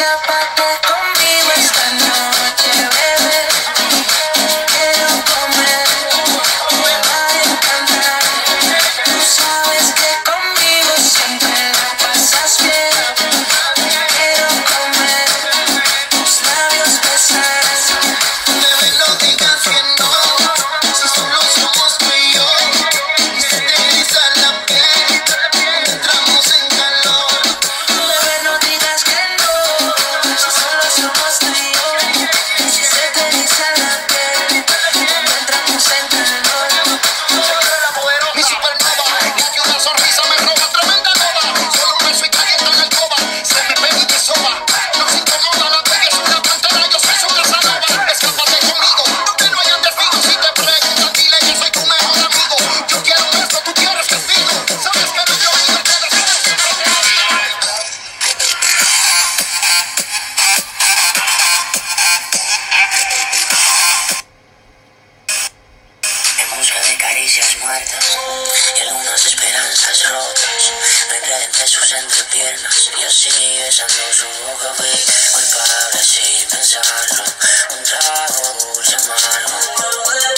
escapate conmigo esta noche. caídas algunas esperanzas rotas me creen de sus entrepiernas. Y así besando su boca fui culpable sin pensarlo. Un trago dulce amargo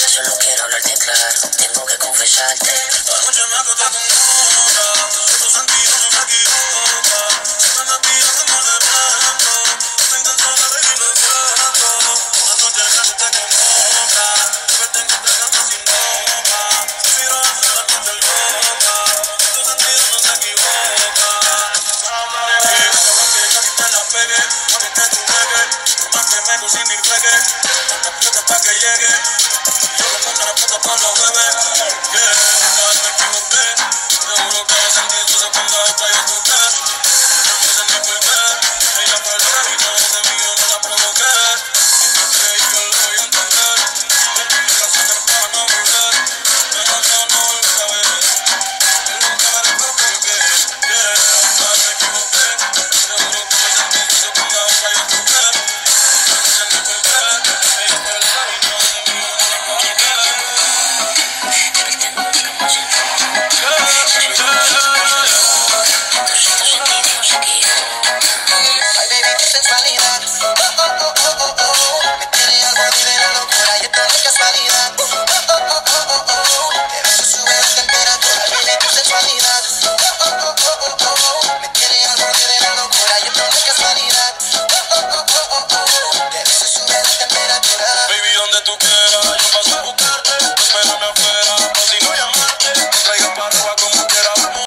solo quiero hablarte claro tengo que confesarte. tengo sin despegue. Tanta plata pa' que llegue. Yo como una puta pa' los bebés. Yeah.